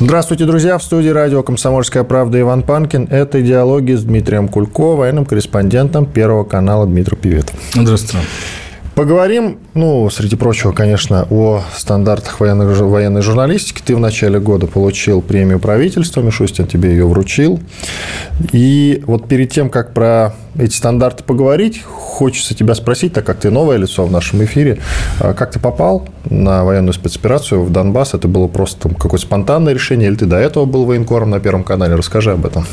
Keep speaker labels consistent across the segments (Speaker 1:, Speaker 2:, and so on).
Speaker 1: Здравствуйте, друзья! В студии радио «Комсомольская правда» Иван Панкин. Это «Диалоги» с Дмитрием Кулько, военным корреспондентом Первого канала Дмитрий Пивет.
Speaker 2: Здравствуйте.
Speaker 1: Поговорим, ну, среди прочего, конечно, о стандартах военной, военной журналистики. Ты в начале года получил премию правительства, Мишустин тебе ее вручил. И вот перед тем, как про эти стандарты поговорить, хочется тебя спросить, так как ты новое лицо в нашем эфире, а как ты попал на военную спецоперацию в Донбасс? Это было просто какое-то спонтанное решение, или ты до этого был военкором на Первом канале? Расскажи об этом.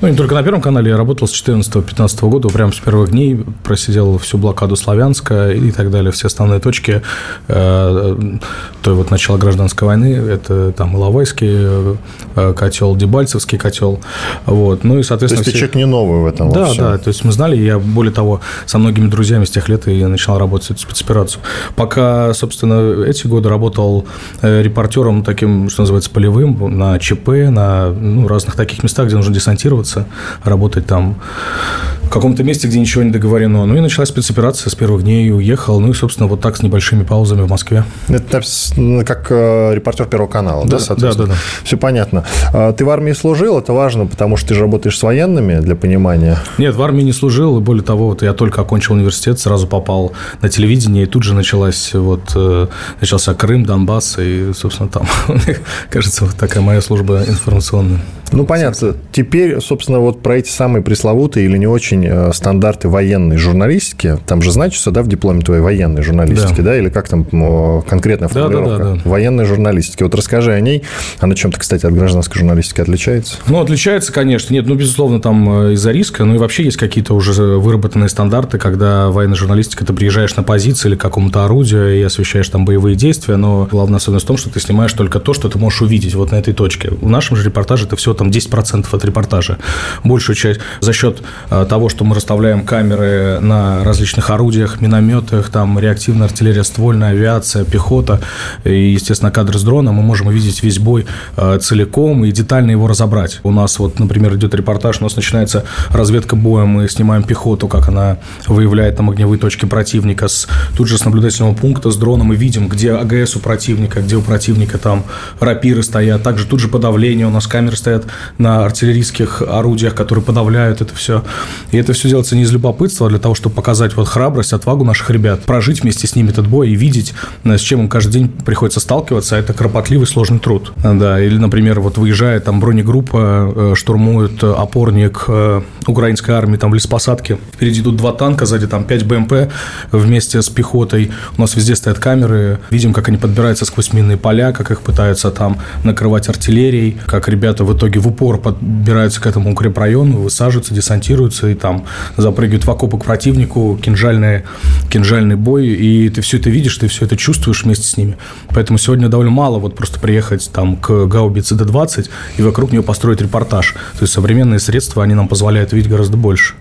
Speaker 2: Ну, не только на Первом канале, я работал с 2014-2015 года, прямо с первых дней просидел всю блокаду Славянска и так далее, все основные точки э, той вот начала гражданской войны, это там Иловайский э, котел, Дебальцевский котел, вот, ну и, соответственно...
Speaker 1: То есть, все... ты человек не новый в этом
Speaker 2: Да, да, то есть мы знали, я, более того, со многими друзьями с тех лет и начал работать эту спецоперацию. Пока, собственно, эти годы работал э, репортером таким, что называется, полевым, на ЧП, на ну, разных таких местах, где нужно десантироваться, работать там в каком-то месте, где ничего не договорено. Ну и началась спецоперация с первых дней, уехал, ну и, собственно, вот так с небольшими паузами в Москве.
Speaker 1: Это как э, репортер Первого канала, да, да соответственно? Да, да, да. Все понятно. А ты в армии служил, это важно, потому что ты же работаешь с военными, для понимания.
Speaker 2: Нет, в армии не служил, и более того, вот я только окончил университет, сразу попал на телевидение, и тут же началась вот, э, начался Крым, Донбасс, и, собственно, там, кажется, вот такая моя служба информационная.
Speaker 1: Ну, понятно. Теперь, собственно, вот про эти самые пресловутые или не очень э, стандарты военной журналистики, там же значится, да, в дипломе твоей военной журналистики, да, да? или как там конкретная формулировка? Да, да, да, да. Военной журналистики. Вот расскажи о ней. Она чем-то, кстати, от гражданской журналистики отличается?
Speaker 2: Ну, отличается, конечно. Нет, ну, безусловно, там э, из-за риска, ну, и вообще есть какие-то уже выработанные стандарты, когда военная журналистика, ты приезжаешь на позиции или к какому-то орудию и освещаешь там боевые действия, но главная особенность в том, что ты снимаешь только то, что ты можешь увидеть вот на этой точке. В нашем же репортаже это все там 10% от репортажа. Большую часть за счет э, того, что мы расставляем камеры на различных орудиях, минометах, там реактивная артиллерия, ствольная авиация, пехота и, естественно, кадры с дрона, мы можем увидеть весь бой э, целиком и детально его разобрать. У нас вот, например, идет репортаж, у нас начинается разведка боя, мы снимаем пехоту, как она выявляет там огневые точки противника, с, тут же с наблюдательного пункта с дроном мы видим, где АГС у противника, где у противника там рапиры стоят, также тут же подавление, у нас камеры стоят на артиллерийских орудиях, которые подавляют это все. Это все делается не из любопытства, а для того, чтобы показать вот храбрость, отвагу наших ребят, прожить вместе с ними этот бой и видеть, э, с чем им каждый день приходится сталкиваться, а это кропотливый, сложный труд. Да, или, например, вот выезжает там бронегруппа, э, штурмует опорник э, украинской армии там в лесопосадке, впереди идут два танка, сзади там 5 БМП вместе с пехотой, у нас везде стоят камеры, видим, как они подбираются сквозь минные поля, как их пытаются там накрывать артиллерией, как ребята в итоге в упор подбираются к этому укрепрайону, высаживаются, десантируются и там запрыгивают в окопы к противнику, кинжальный, кинжальный бой, и ты все это видишь, ты все это чувствуешь вместе с ними. Поэтому сегодня довольно мало вот просто приехать там к гаубице Д-20 и вокруг нее построить репортаж. То есть современные средства, они нам позволяют видеть гораздо больше.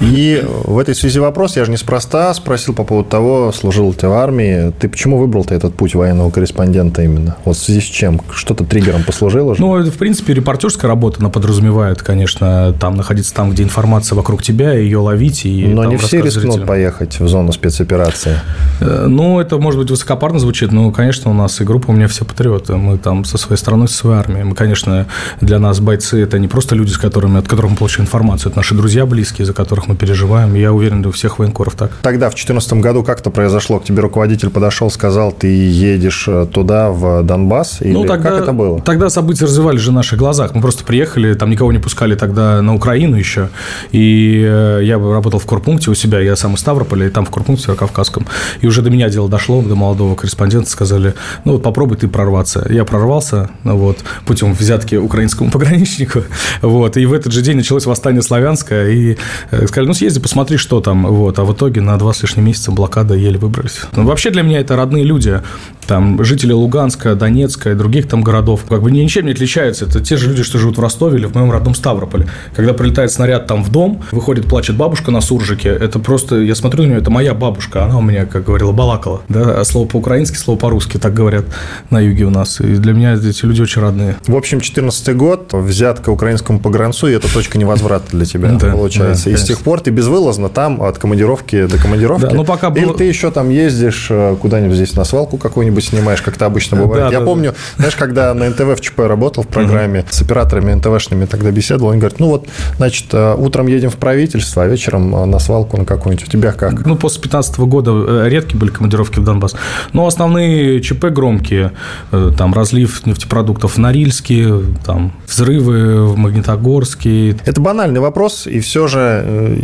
Speaker 1: И в этой связи вопрос, я же неспроста спросил по поводу того, служил ты в армии, ты почему выбрал-то этот путь военного корреспондента именно? Вот в связи с чем? Что-то триггером послужило?
Speaker 2: Же? Ну, это, в принципе, репортерская работа, она подразумевает, конечно, там находиться там, где информация вокруг тебя, ее ловить и
Speaker 1: Но не все рискнут поехать в зону спецоперации.
Speaker 2: Э, ну, это, может быть, высокопарно звучит, но, конечно, у нас и группа у меня все патриоты. Мы там со своей стороны, со своей армией. Мы, конечно, для нас бойцы – это не просто люди, с которыми, от которых мы получаем информацию, это наши друзья близкие, за которых мы переживаем. Я уверен, у всех военкоров так.
Speaker 1: Тогда, в 2014 году, как-то произошло? К тебе руководитель подошел, сказал, ты едешь э, туда, в Донбасс? Или ну, тогда, как это было?
Speaker 2: Тогда события развивались же в наших глазах. Мы просто приехали, там никого не пускали тогда на Украину еще. И э, я работал в корпункте у себя, я сам из Ставрополя, и там в корпункте Северокавказском. И уже до меня дело дошло, до молодого корреспондента сказали, ну вот попробуй ты прорваться. Я прорвался, вот, путем взятки украинскому пограничнику, вот, и в этот же день началось восстание славянское, и, сказали, ну, съезди, посмотри, что там, вот, а в итоге на два с лишним месяца блокада еле выбрались. Ну, вообще для меня это родные люди, там, жители Луганска, Донецка и других там городов, как бы ничем не отличаются, это те же люди, что живут в Ростове или в моем родном Ставрополе. Когда прилетает снаряд там в дом, выходит, плачет бабушка на суржике, это просто, я смотрю на нее, это моя бабушка, она у меня, как говорила, балакала, да, а слово по-украински, слово по-русски, так говорят на юге у нас, и для меня эти люди очень родные.
Speaker 1: В общем, 14 год, взятка украинскому погранцу, и это точка невозврата для тебя, да, получается. Да, и с тех пор ты безвылазно там от командировки до командировки. Да,
Speaker 2: ну пока было...
Speaker 1: Или ты еще там ездишь э, куда-нибудь здесь на свалку какую-нибудь снимаешь, как это обычно бывает. Да, Я да, помню, да. знаешь, когда на НТВ в ЧП работал в программе, с операторами НТВшными тогда беседовал, он говорит, ну вот, значит, э, утром едем в правительство, а вечером э, на свалку на какую-нибудь. У тебя как?
Speaker 2: Ну, после 15 года редкие были командировки в Донбасс. Но основные ЧП громкие, там разлив нефтепродуктов в Норильске, там взрывы в Магнитогорске.
Speaker 1: Это банальный вопрос, и все же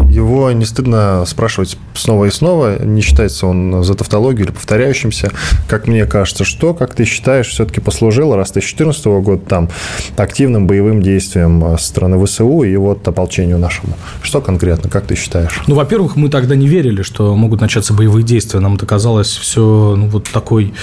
Speaker 1: его не стыдно спрашивать снова и снова, не считается он за тавтологию или повторяющимся, как мне кажется, что, как ты считаешь, все-таки послужило, раз ты с 2014 года там, активным боевым действием со стороны ВСУ и вот ополчению нашему? Что конкретно, как ты считаешь?
Speaker 2: Ну, во-первых, мы тогда не верили, что могут начаться боевые действия. Нам это казалось все ну, вот такой...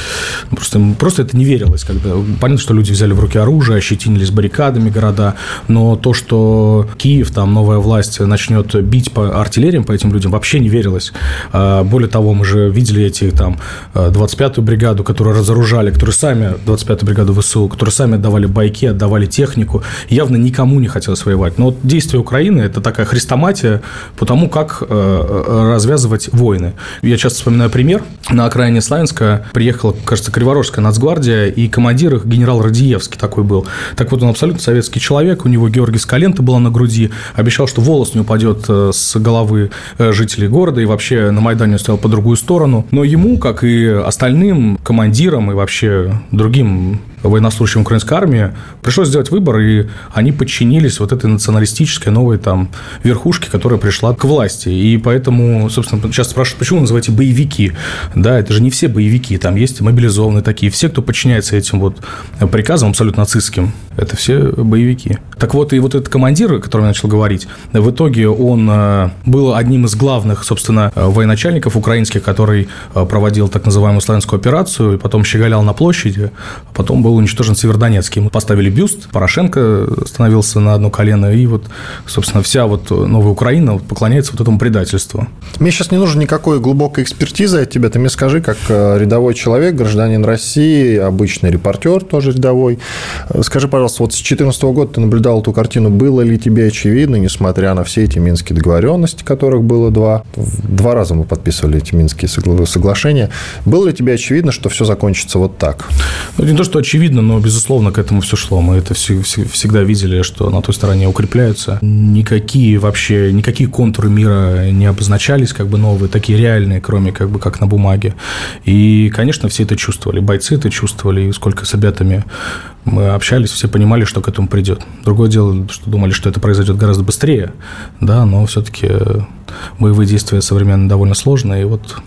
Speaker 2: Ну, просто, просто это не верилось. Когда... Понятно, что люди взяли в руки оружие, ощетинились баррикадами города, но то, что Киев, там новая власть начнет бить по артиллериям по этим людям, вообще не верилось. А, более того, мы же видели эти там 25-ю бригаду, которую разоружали, которые сами, 25-ю бригаду ВСУ, которые сами отдавали байки, отдавали технику. Явно никому не хотелось воевать. Но вот действия Украины – это такая хрестоматия по тому, как э, развязывать войны. Я часто вспоминаю пример. На окраине Славянска приехала, кажется, Криворожская нацгвардия, и командир их генерал Радиевский такой был. Так вот, он абсолютно советский человек, у него Георгий Скалента была на груди, обещал, что волос не упадет э, с головы э, жителей города, и вообще на Майдане стоял по другую сторону. Но ему, как и остальным командирам и вообще другим военнослужащим украинской армии, пришлось сделать выбор, и они подчинились вот этой националистической новой там верхушке, которая пришла к власти. И поэтому, собственно, сейчас спрашивают, почему вы называете боевики? Да, это же не все боевики, там есть мобилизованные такие. Все, кто подчиняется этим вот приказам абсолютно нацистским, это все боевики. Так вот, и вот этот командир, о котором я начал говорить, в итоге он э, был одним из главных, собственно, военачальников украинских, который э, проводил так называемую славянскую операцию, и потом щеголял на площади, а потом был уничтожен Северодонецк. Ему поставили бюст, Порошенко становился на одно колено, и вот, собственно, вся вот новая Украина поклоняется вот этому предательству.
Speaker 1: Мне сейчас не нужно никакой глубокой экспертизы от тебя. Ты мне скажи, как э, рядовой человек, гражданин России, обычный репортер тоже рядовой. Скажи, пожалуйста, пожалуйста, вот с 2014 года ты наблюдал эту картину. Было ли тебе очевидно, несмотря на все эти минские договоренности, которых было два, два раза мы подписывали эти минские соглашения, было ли тебе очевидно, что все закончится вот так?
Speaker 2: Ну, не то, что очевидно, но, безусловно, к этому все шло. Мы это всегда видели, что на той стороне укрепляются. Никакие вообще, никакие контуры мира не обозначались как бы новые, такие реальные, кроме как бы как на бумаге. И, конечно, все это чувствовали. Бойцы это чувствовали, и сколько с ребятами мы общались, все понимали, что к этому придет. Другое дело, что думали, что это произойдет гораздо быстрее, да, но все-таки боевые действия современные довольно сложные, и вот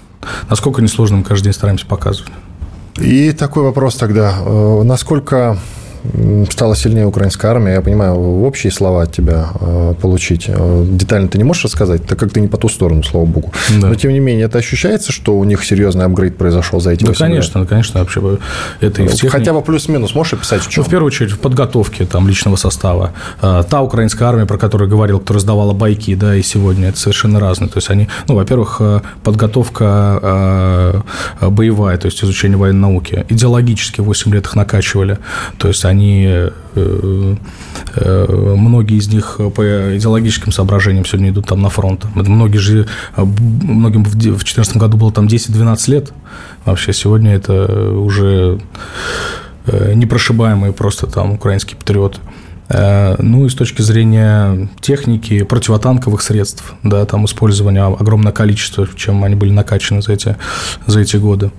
Speaker 2: насколько несложным каждый день стараемся показывать.
Speaker 1: И такой вопрос тогда. Э, насколько стала сильнее украинская армия. Я понимаю, общие слова от тебя э, получить. Э, детально ты не можешь рассказать, так как ты не по ту сторону, слава богу. Да. Но, тем не менее, это ощущается, что у них серьезный апгрейд произошел за эти
Speaker 2: ну, конечно, лет? конечно, вообще. Это и в
Speaker 1: технике. Хотя бы плюс-минус можешь описать, в чем?
Speaker 2: Ну, в первую очередь, в подготовке там, личного состава. Э, та украинская армия, про которую говорил, которая сдавала байки, да, и сегодня, это совершенно разные. То есть, они, ну, во-первых, подготовка боевая, то есть, изучение военной науки. Идеологически 8 лет их накачивали. То есть, они э, э, многие из них по идеологическим соображениям сегодня идут там на фронт. Многие же, многим в 2014 году было там 10-12 лет. Вообще сегодня это уже э, непрошибаемые просто там украинские патриоты. Ну и с точки зрения техники, противотанковых средств, да, там использования огромное количество, чем они были накачаны за эти, за эти годы.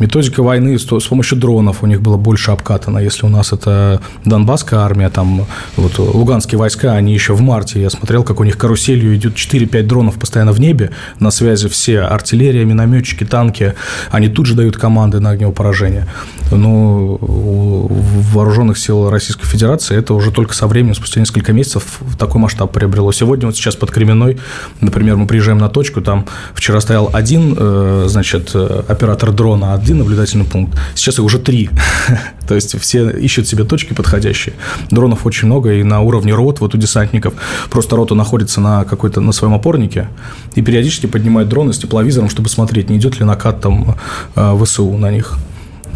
Speaker 2: Методика войны с, помощью дронов у них было больше обкатана. Если у нас это Донбасская армия, там вот луганские войска, они еще в марте, я смотрел, как у них каруселью идет 4-5 дронов постоянно в небе, на связи все, артиллерия, минометчики, танки, они тут же дают команды на огневопоражение. Но у вооруженных сил Российской Федерации это уже только со временем, спустя несколько месяцев, такой масштаб приобрело. Сегодня вот сейчас под Кременной, например, мы приезжаем на точку, там вчера стоял один, э, значит, оператор дрона, один наблюдательный пункт. Сейчас их уже три. То есть все ищут себе точки подходящие. Дронов очень много, и на уровне рот, вот у десантников, просто рота находится на какой-то, на своем опорнике, и периодически поднимают дроны с тепловизором, чтобы смотреть, не идет ли накат там э, ВСУ на них.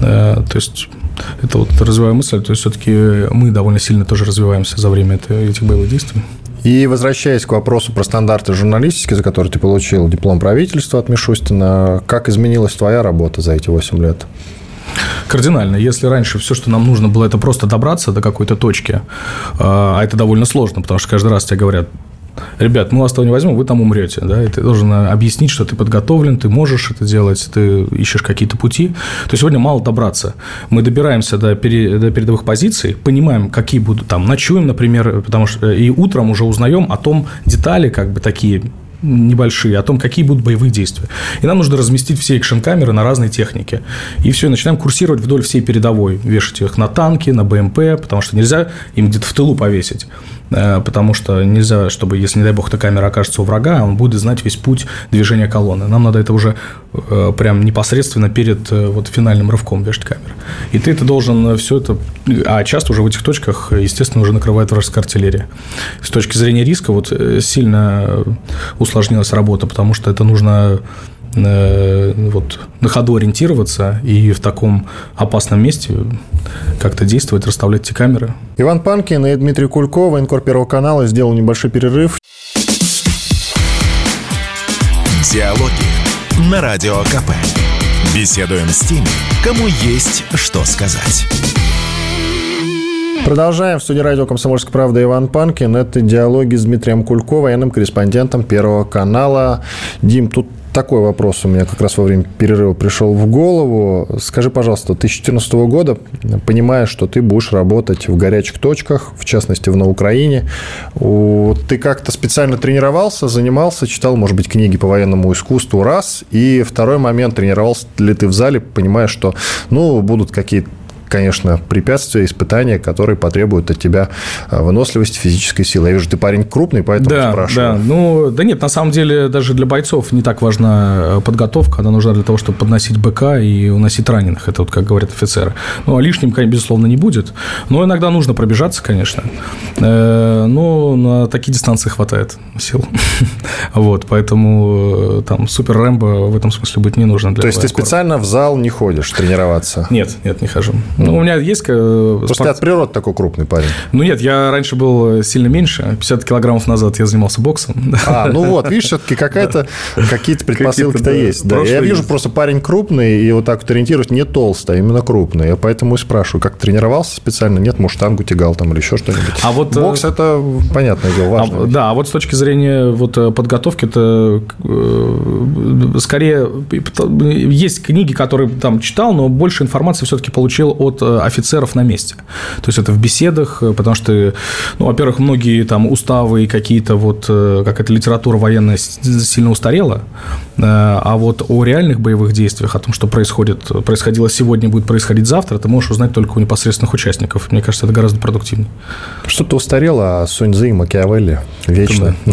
Speaker 2: Э, то есть это вот развивая мысль, то есть все-таки мы довольно сильно тоже развиваемся за время этих боевых действий.
Speaker 1: И возвращаясь к вопросу про стандарты журналистики, за который ты получил диплом правительства от Мишустина, как изменилась твоя работа за эти 8 лет?
Speaker 2: Кардинально. Если раньше все, что нам нужно было, это просто добраться до какой-то точки, а, а это довольно сложно, потому что каждый раз тебе говорят, ребят, мы вас того не возьмем, вы там умрете, да, и ты должен объяснить, что ты подготовлен, ты можешь это делать, ты ищешь какие-то пути, то сегодня мало добраться. Мы добираемся до, пере, до передовых позиций, понимаем, какие будут там, ночуем, например, потому что и утром уже узнаем о том детали, как бы такие небольшие, о том, какие будут боевые действия. И нам нужно разместить все экшн-камеры на разной технике. И все, начинаем курсировать вдоль всей передовой, вешать их на танки, на БМП, потому что нельзя им где-то в тылу повесить. Э, потому что нельзя, чтобы, если, не дай бог, эта камера окажется у врага, он будет знать весь путь движения колонны. Нам надо это уже э, прям непосредственно перед э, вот финальным рывком вешать камеры. И ты это должен все это... А часто уже в этих точках, естественно, уже накрывает вражеская артиллерия. С точки зрения риска вот сильно усложнилась работа, потому что это нужно вот, на ходу ориентироваться и в таком опасном месте как-то действовать, расставлять эти камеры.
Speaker 1: Иван Панкин и Дмитрий Кульков, военкор Первого канала, сделал небольшой перерыв.
Speaker 3: Диалоги на Радио КП. Беседуем с теми, кому есть что сказать.
Speaker 1: Продолжаем. В студии радио «Комсомольская правда» Иван Панкин. Это диалоги с Дмитрием Кулько, военным корреспондентом Первого канала. Дим, тут такой вопрос у меня как раз во время перерыва пришел в голову. Скажи, пожалуйста, 2014 года, понимая, что ты будешь работать в горячих точках, в частности, в на Украине, ты как-то специально тренировался, занимался, читал, может быть, книги по военному искусству, раз, и второй момент, тренировался ли ты в зале, понимая, что, ну, будут какие-то конечно, препятствия, испытания, которые потребуют от тебя а, выносливости, физической силы. Я вижу, ты парень крупный, поэтому
Speaker 2: да,
Speaker 1: спрашиваю.
Speaker 2: Да, ну, да нет, на самом деле даже для бойцов не так важна э, подготовка, она нужна для того, чтобы подносить БК и уносить раненых, это вот как говорят офицеры. Ну, а лишним, конечно, безусловно, не будет, но иногда нужно пробежаться, конечно, э, но на такие дистанции хватает сил. Вот, поэтому э, там супер Рэмбо в этом смысле быть не нужно.
Speaker 1: То есть, ты специально в зал не ходишь тренироваться?
Speaker 2: Нет, нет, не хожу. Ну, у меня есть...
Speaker 1: Просто спорт... от природы такой крупный парень.
Speaker 2: Ну, нет, я раньше был сильно меньше. 50 килограммов назад я занимался боксом.
Speaker 1: А, ну вот, видишь, все-таки какая-то, какие-то предпосылки-то есть. Да. Я вижу просто парень крупный, и вот так вот ориентируюсь, не толстый, а именно крупный. Я поэтому и спрашиваю, как тренировался специально? Нет, может, штангу тягал там или еще что-нибудь. А вот... Э, Бокс – это, понятное дело, важно.
Speaker 2: А, да, а вот с точки зрения вот э, подготовки, это э, скорее... Есть книги, которые там читал, но больше информации все-таки получил от э, офицеров на месте. То есть это в беседах, э, потому что, ну, во-первых, многие там уставы и какие-то вот, э, как эта литература военная сильно устарела, а вот о реальных боевых действиях, о том, что происходит, происходило сегодня, будет происходить завтра, ты можешь узнать только у непосредственных участников. Мне кажется, это гораздо продуктивнее.
Speaker 1: Что-то устарело, а Суньзы и Макиавелли вечно.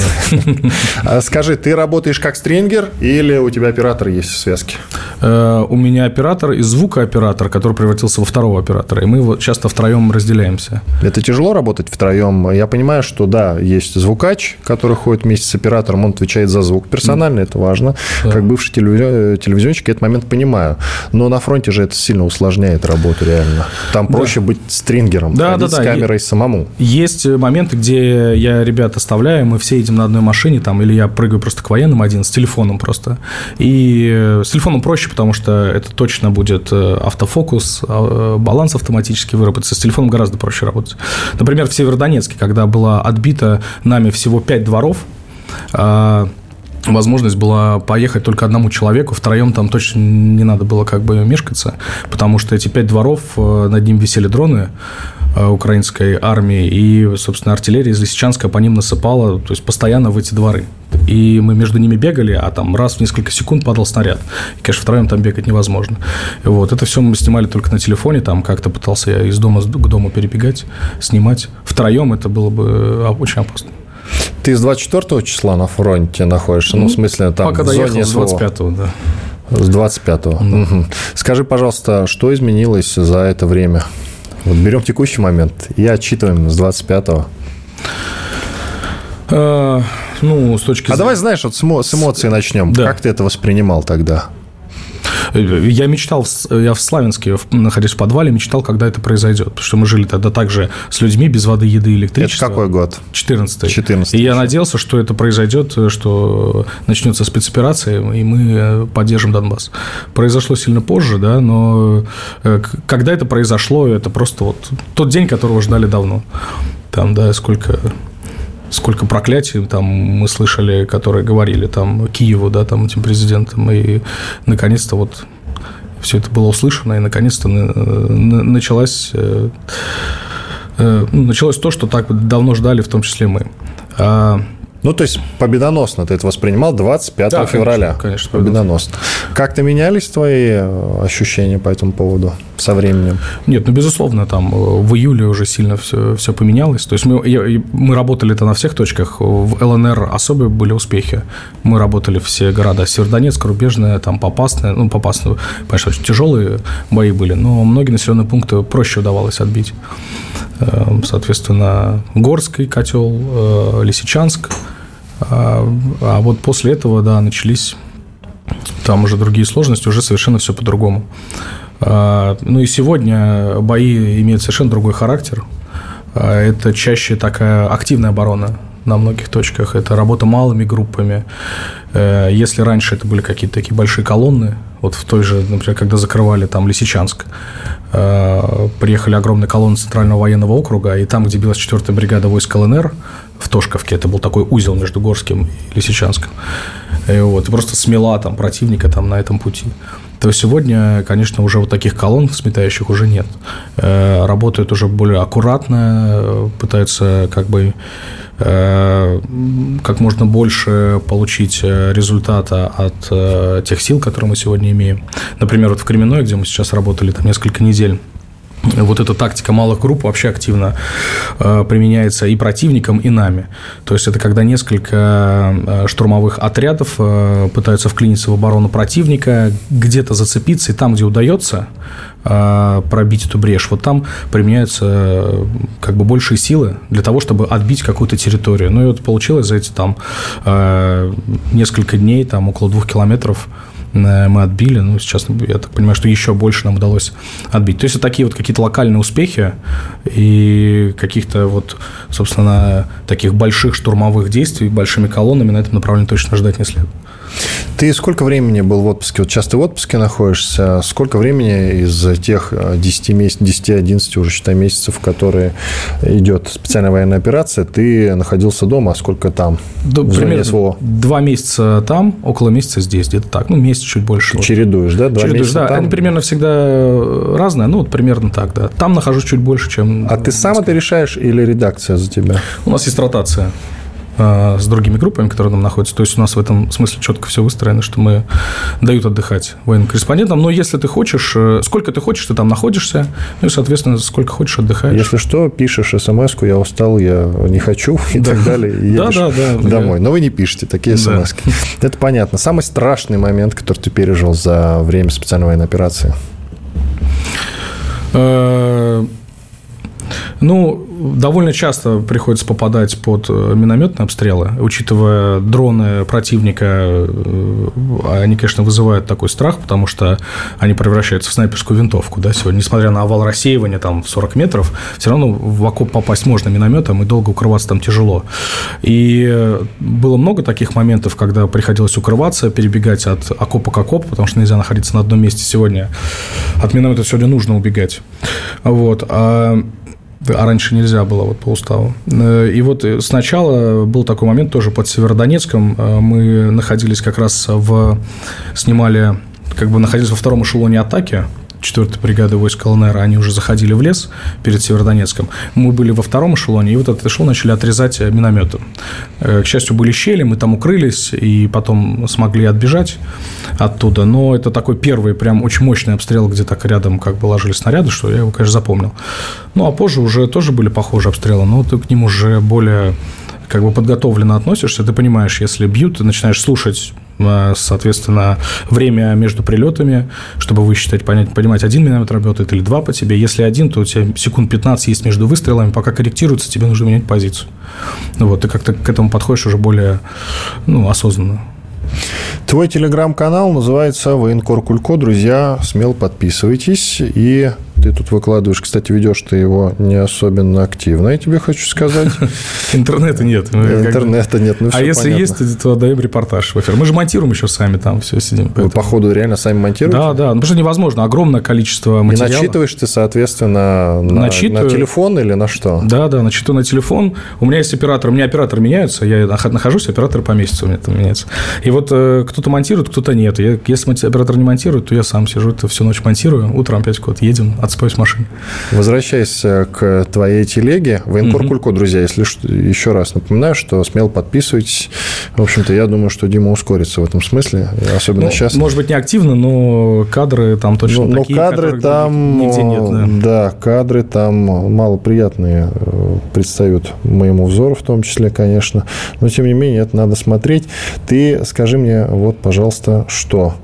Speaker 1: А скажи, ты работаешь как стрингер или у тебя оператор есть в связке?
Speaker 2: У меня оператор и звукооператор, который превратился во второго второго оператора, и мы вот часто втроем разделяемся.
Speaker 1: Это тяжело работать втроем? Я понимаю, что да, есть звукач, который ходит вместе с оператором, он отвечает за звук. Персонально это важно. Да. Как бывший телевизионщик я этот момент понимаю. Но на фронте же это сильно усложняет работу реально. Там проще да. быть стрингером, да, да, да. с камерой есть, самому.
Speaker 2: Есть моменты, где я ребят оставляю, мы все едем на одной машине, там, или я прыгаю просто к военным один, с телефоном просто. И э, с телефоном проще, потому что это точно будет э, автофокус, а, баланс автоматически выработается. С телефоном гораздо проще работать. Например, в Северодонецке, когда было отбито нами всего 5 дворов, а, возможность была поехать только одному человеку, втроем там точно не надо было как бы мешкаться, потому что эти пять дворов, э, над ним висели дроны украинской армии, и, собственно, артиллерия из Лисичанска по ним насыпала, то есть постоянно в эти дворы. И мы между ними бегали, а там раз в несколько секунд падал снаряд. И, конечно, втроем там бегать невозможно. Вот. Это все мы снимали только на телефоне, там как-то пытался я из дома к дому перебегать, снимать. Втроем это было бы э, очень опасно.
Speaker 1: Ты с 24 числа на фронте находишься? Ну, в смысле, там
Speaker 2: Пока
Speaker 1: в зоне
Speaker 2: доехал с
Speaker 1: СВО.
Speaker 2: 25-го, да.
Speaker 1: С 25-го. Мгм. Скажи, пожалуйста, что изменилось за это время? Вот берем текущий момент и отчитываем с 25-го.
Speaker 2: Э, Ну, с точки
Speaker 1: А давай, знаешь, вот с эмо- с эмоций начнем.
Speaker 2: Да.
Speaker 1: Как ты это воспринимал тогда?
Speaker 2: Я мечтал, я в Славянске, находясь в подвале, мечтал, когда это произойдет. Потому что мы жили тогда также с людьми без воды, еды,
Speaker 1: Это
Speaker 2: электричества.
Speaker 1: какой год?
Speaker 2: 14
Speaker 1: 14-й.
Speaker 2: И я надеялся, что это произойдет, что начнется спецоперация, и мы э, поддержим Донбасс. Произошло сильно позже, да, но э, когда это произошло, это просто вот тот день, которого ждали давно. Там, да, сколько сколько проклятий там мы слышали, которые говорили там Киеву, да, там этим президентам, и наконец-то вот все это было услышано, и наконец-то на- на- началась, э, э, ну, началось то, что так давно ждали, в том числе мы.
Speaker 1: Ну, то есть победоносно ты это воспринимал 25
Speaker 2: Да, конечно,
Speaker 1: февраля.
Speaker 2: конечно,
Speaker 1: победоносно. Как-то менялись твои э, ощущения по этому поводу со временем?
Speaker 2: Нет, ну, безусловно, там э, в июле уже сильно все, все поменялось. То есть мы, я- мы работали-то на всех точках. В ЛНР особые были успехи. Мы работали все города. Северодонецк, Рубежная, там Попасная. Ну, Попасная, конечно, очень тяжелые бои были, но многие населенные пункты проще удавалось отбить. Э, Соответственно, Горский котел, э, Лисичанск. А а вот после этого, да, начались там уже другие сложности, уже совершенно все по-другому. А, Ну и сегодня бои имеют совершенно другой характер. А, Это чаще такая активная оборона на многих точках. Это работа малыми группами. Э, Если раньше это были какие-то такие большие колонны, вот в той же, например, когда закрывали там Лисичанск, э, приехали огромные колонны Центрального военного округа, и там, где билась 4-я бригада войск ЛНР, в Тошковке, это был такой узел между Горским и Лисичанском, и вот, и просто смела там противника там на этом пути. То сегодня, конечно, уже вот таких колонн сметающих уже нет. Э, Работают уже более аккуратно, пытаются как бы э, как можно больше получить э, результата от тех сил, которые мы сегодня имеем. Например, вот в Кременной, где мы сейчас работали там несколько недель, вот эта тактика малых групп вообще активно э, применяется и противником, и нами. То есть это когда несколько э, штурмовых отрядов э, пытаются вклиниться в оборону противника, где-то зацепиться, и там, где удается э, пробить эту брешь, вот там применяются э, как бы большие силы для того, чтобы отбить какую-то территорию. Ну и вот получилось за эти там э, несколько дней, там около двух километров мы отбили. Ну, сейчас, я так понимаю, что еще больше нам удалось отбить. То есть, это такие вот какие-то локальные успехи и каких-то вот, собственно, таких больших штурмовых действий большими колоннами на этом направлении точно ждать не следует.
Speaker 1: Ты сколько времени был в отпуске? Вот сейчас ты в отпуске находишься. Сколько времени из тех э, 10 месяцев, 10-11 уже, считай, месяцев, в которые идет специальная военная операция, ты находился дома, а сколько там?
Speaker 2: Да, примерно
Speaker 1: СВО?
Speaker 2: два месяца там, около месяца здесь, где-то так. Ну, месяц чуть больше. Вот.
Speaker 1: Чередуешь, да? Два
Speaker 2: Чередуешь, да,
Speaker 1: там?
Speaker 2: они примерно всегда разные, ну, вот примерно так, да. Там нахожусь чуть больше, чем...
Speaker 1: А ты сам это решаешь или редакция за тебя?
Speaker 2: У нас есть ротация э, с другими группами, которые там находятся. То есть у нас в этом смысле четко все выстроено, что мы дают отдыхать военным корреспондентам. Но если ты хочешь, э, сколько ты хочешь, ты там находишься, ну и, соответственно, сколько хочешь, отдыхаешь.
Speaker 1: Если что, пишешь смс я устал, я не хочу и
Speaker 2: Да.
Speaker 1: так далее, и
Speaker 2: Да, да, да.
Speaker 1: домой. Но вы не пишете такие
Speaker 2: Да.
Speaker 1: смс Это понятно. Самый страшный момент, который ты пережил за время специальной военной операции?
Speaker 2: Ну, довольно часто приходится попадать под э, минометные обстрелы, учитывая дроны противника, э, они, конечно, вызывают такой страх, потому что они превращаются в снайперскую винтовку, да, сегодня, несмотря на овал рассеивания там в 40 метров, все равно в окоп попасть можно минометом, и долго укрываться там тяжело. И э, было много таких моментов, когда приходилось укрываться, перебегать от окопа к окопу, потому что нельзя находиться на одном месте сегодня. От миномета сегодня нужно убегать. Вот. А А раньше нельзя было вот по уставу. И вот сначала был такой момент тоже под Северодонецком. Мы находились как раз в... Снимали как бы находились во втором эшелоне атаки, 4-й бригады войск ЛНР, они уже заходили в лес перед Северодонецком. Мы были во втором эшелоне, и вот этот эшелон начали отрезать минометом. Э, к счастью, были щели, мы там укрылись, и потом смогли отбежать оттуда. Но это такой первый прям очень мощный обстрел, где так рядом как бы ложили снаряды, что я его, конечно, запомнил. Ну, а позже уже тоже были похожие обстрелы, но ты к ним уже более как бы подготовленно относишься, ты понимаешь, если бьют, ты начинаешь слушать Э, соответственно, время между прилетами, чтобы высчитать, понять, понимать, один минометр работает или два по тебе. Если один, то у тебя секунд 15 есть между выстрелами, пока корректируется, тебе нужно менять позицию. Ну вот, ты как-то к этому подходишь уже более ну, осознанно.
Speaker 1: Твой телеграм-канал называется Военкор Кулько. Друзья, смело подписывайтесь. И ты тут выкладываешь, кстати, ведешь ты его не особенно активно, я тебе хочу сказать.
Speaker 2: Интернета нет.
Speaker 1: Интернета нет,
Speaker 2: ну А если есть, то отдаем репортаж в эфир. Мы же монтируем еще сами там все сидим.
Speaker 1: Вы, походу, реально сами монтируете?
Speaker 2: Да, да. Ну, потому что невозможно. Огромное количество материала.
Speaker 1: И начитываешь ты, соответственно, на, на телефон или на что?
Speaker 2: Да, да, начитываю на телефон. У меня есть оператор. У меня оператор меняются. Я нахожусь, оператор по месяцу у меня там меняется. И вот э, кто-то монтирует, кто-то нет. Я, если оператор не монтирует, то я сам сижу, это всю ночь монтирую. Утром опять куда-то едем, отспаюсь в машине.
Speaker 1: Возвращаясь к твоей телеге, военкор Кулько, друзья, если что, еще раз напоминаю, что смело подписывайтесь. В общем-то, я думаю, что Дима ускорится в этом смысле, особенно ну, сейчас.
Speaker 2: Может быть, не активно, но кадры там точно
Speaker 1: ну, такие, Но кадры там, нигде нет. Да. да, кадры там малоприятные э, предстают моему взору в том числе, конечно. Но, тем не менее, это надо смотреть. Ты скажи мне, вот, пожалуйста, что?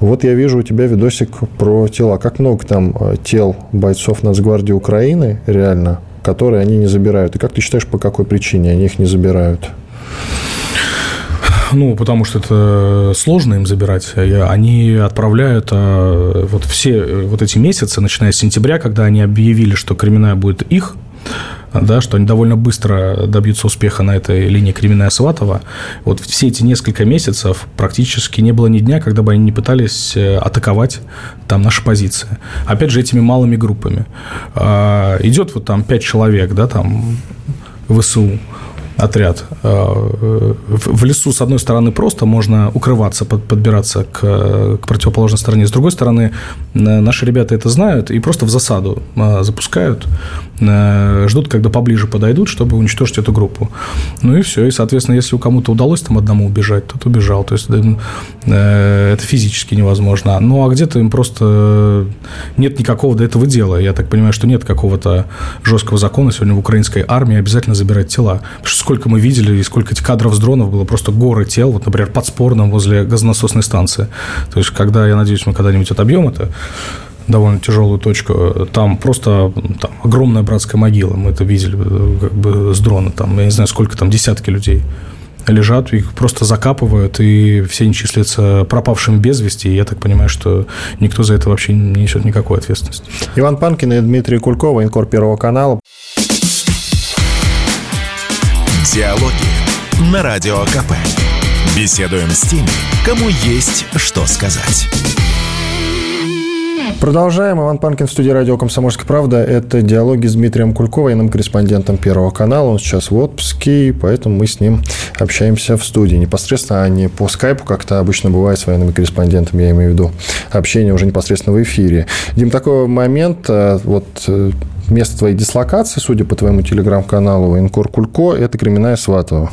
Speaker 1: Вот я вижу у тебя видосик про тела. Как много там э, тел бойцов Нацгвардии Украины, реально, которые они не забирают? И как ты считаешь, по какой причине они их не забирают?
Speaker 2: Ну, потому что это сложно им забирать. Они отправляют э, вот все э, вот эти месяцы, начиная с сентября, когда они объявили, что Кременная будет их, да, что они довольно быстро добьются успеха на этой линии Кременная Сватова. Вот все эти несколько месяцев практически не было ни дня, когда бы они не пытались э, атаковать там наши позиции. Опять же, этими малыми группами. А, идет вот там пять человек, да, там ВСУ, отряд. Э, в лесу, с одной стороны, просто можно укрываться, подбираться к, к противоположной стороне. С другой стороны, наши ребята это знают и просто в засаду э, запускают, э, ждут, когда поближе подойдут, чтобы уничтожить эту группу. Ну и все. И, соответственно, если у кому-то удалось там одному убежать, тот убежал. То есть это физически невозможно. Ну, а где-то им просто нет никакого до этого дела. Я так понимаю, что нет какого-то жесткого закона сегодня в украинской армии обязательно забирать тела. Потому что сколько мы видели и сколько этих кадров с дронов было, просто горы тел, вот, например, под спорным возле газонасосной станции. То есть, когда, я надеюсь, мы когда-нибудь отобьем это, довольно тяжелую точку. Там просто там, огромная братская могила. Мы это видели как бы с дрона. Там, я не знаю, сколько там, десятки людей лежат, их просто закапывают, и все они числятся пропавшими без вести. И я так понимаю, что никто за это вообще не несет никакой ответственности.
Speaker 1: Иван Панкин и Дмитрий Кульков, военкор Первого канала.
Speaker 3: Диалоги на Радио КП. Беседуем с теми, кому есть что сказать.
Speaker 1: Продолжаем. Иван Панкин в студии радио «Комсомольская правда». Это диалоги с Дмитрием Кульковым, военным корреспондентом Первого канала. Он сейчас в отпуске, поэтому мы с ним общаемся в студии. Непосредственно, а не по скайпу, как это обычно бывает с военными корреспондентами, я имею в виду общение уже непосредственно в эфире. Дим, такой момент, э, вот э, место твоей дислокации, судя по твоему телеграм-каналу Инкор Кулько, это Кременная Сватова.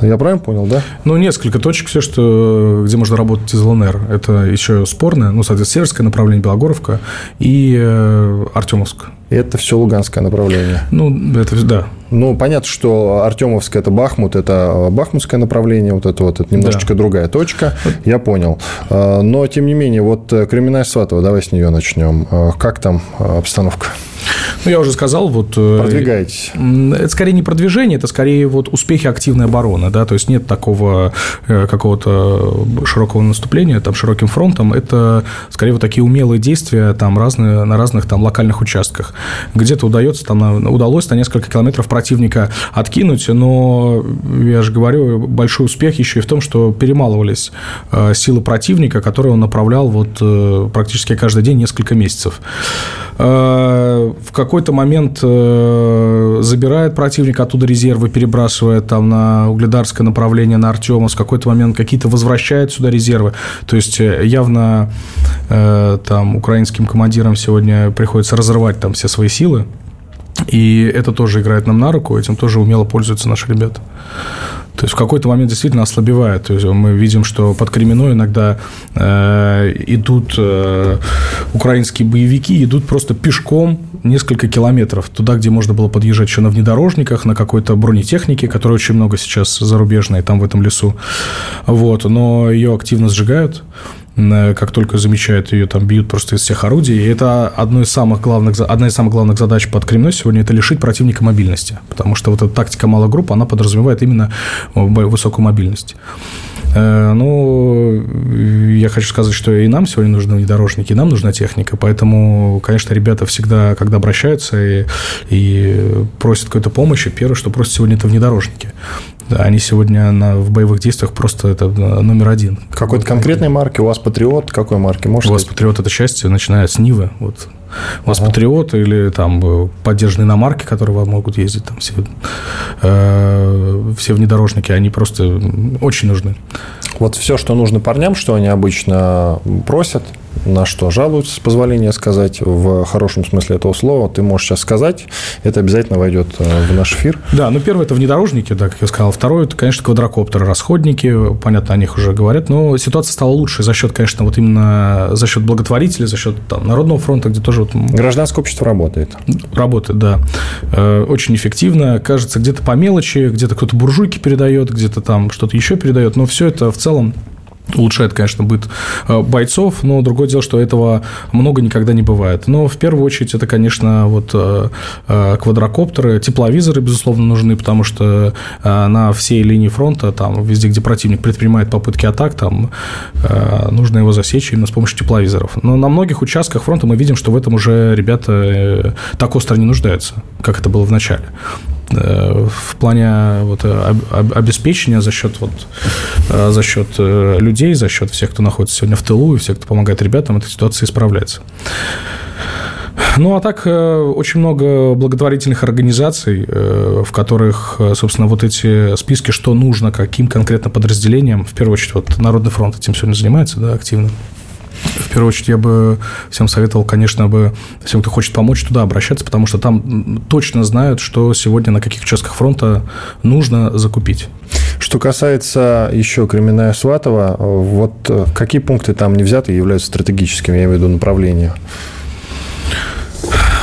Speaker 1: Я правильно понял, да?
Speaker 2: Ну, несколько точек все, что, где можно работать из ЛНР. Это еще спорное, ну, соответственно, Северское направление, Белогоровка и э, Артемовск.
Speaker 1: Это все Луганское направление.
Speaker 2: Ну, это да.
Speaker 1: Ну, понятно, что Артемовск – это Бахмут, это Бахмутское направление, вот это вот, это немножечко да. другая точка, я понял. А, но, тем не менее, вот Кременная Сватова, давай с нее начнем. А, как там обстановка?
Speaker 2: Ну, я уже сказал, вот...
Speaker 1: Э, Продвигаетесь.
Speaker 2: Это скорее не продвижение, это скорее вот успехи активной обороны, да, то есть нет такого э, какого-то широкого наступления, там, широким фронтом, это скорее вот такие умелые действия там разные, на разных там локальных участках. Где-то удается, там, удалось на несколько километров противника откинуть, но, я же говорю, большой успех еще и в том, что перемалывались э, силы противника, которые он направлял вот практически каждый день несколько месяцев. В какой-то момент э, забирает противник оттуда резервы, перебрасывает там на угледарское направление, на Артемовск. В какой-то момент какие-то возвращает сюда резервы. То есть э, явно э, там украинским командирам сегодня приходится разрывать там все свои силы. И это тоже играет нам на руку, этим тоже умело пользуются наши ребята. То есть в какой-то момент действительно ослабевает. То есть мы видим, что под Кременной иногда э, идут э, украинские боевики, идут просто пешком несколько километров туда, где можно было подъезжать еще на внедорожниках, на какой-то бронетехнике, которой очень много сейчас зарубежной там в этом лесу. Вот, но ее активно сжигают как только замечают ее, там бьют просто из всех орудий. И это одно из самых главных, одна из самых главных задач под Кремной сегодня – это лишить противника мобильности. Потому что вот эта тактика малых групп, она подразумевает именно высокую мобильность. Э, ну, я хочу сказать, что и нам сегодня нужны внедорожники, и нам нужна техника. Поэтому, конечно, ребята всегда, когда обращаются и, и просят какой-то помощи, первое, что просят сегодня, это внедорожники. Они сегодня на, в боевых действиях просто это номер один.
Speaker 1: Какой-то конкретной марки? У вас Патриот? Какой марки?
Speaker 2: Может у вас Патриот это счастье, начиная с Нивы. Вот. У вас ага. Патриот или там э, поддержанные иномарки, которые вам могут ездить, там все, э, все внедорожники, они просто очень нужны.
Speaker 1: Вот все, что нужно парням, что они обычно просят, на что жалуются, с позволения сказать, в хорошем смысле этого слова, ты можешь сейчас сказать, это обязательно войдет э, в наш эфир.
Speaker 2: Да, ну первое – это внедорожники, да, как я сказал. Второе – это, конечно, квадрокоптеры, расходники, понятно, о них уже говорят, но ситуация стала лучше за счет, конечно, вот именно за счет благотворителей, за счет там, Народного фронта, где тоже... Вот...
Speaker 1: Гражданское общество работает.
Speaker 2: Работает, да. Э, очень эффективно. Кажется, где-то по мелочи, где-то кто-то буржуйки передает, где-то там что-то еще передает, но все это в целом улучшает, конечно, быт э, бойцов, но другое дело, что этого много никогда не бывает. Но в первую очередь это, конечно, вот э, э, квадрокоптеры, тепловизоры, безусловно, нужны, потому что на всей линии фронта, там, везде, где противник предпринимает попытки атак, там нужно его засечь именно с помощью тепловизоров. Но на многих участках фронта мы видим, что в этом уже ребята так остро не нуждаются, как это было в начале. Э, в плане вот, обеспечения за счет, вот, э, за счет э, людей, за счет всех, кто находится сегодня в тылу и всех, кто помогает ребятам, эта ситуация исправляется. Ну, а так очень много благотворительных организаций, в которых, собственно, вот эти списки, что нужно, каким конкретно подразделениям, в первую очередь, вот Народный фронт этим сегодня занимается, да, активно. В первую очередь, я бы всем советовал, конечно, бы всем, кто хочет помочь, туда обращаться, потому что там точно знают, что сегодня на каких участках фронта нужно закупить.
Speaker 1: Что касается еще Кременная Сватова, вот э, какие пункты там не взяты являются стратегическими, я имею в виду направления?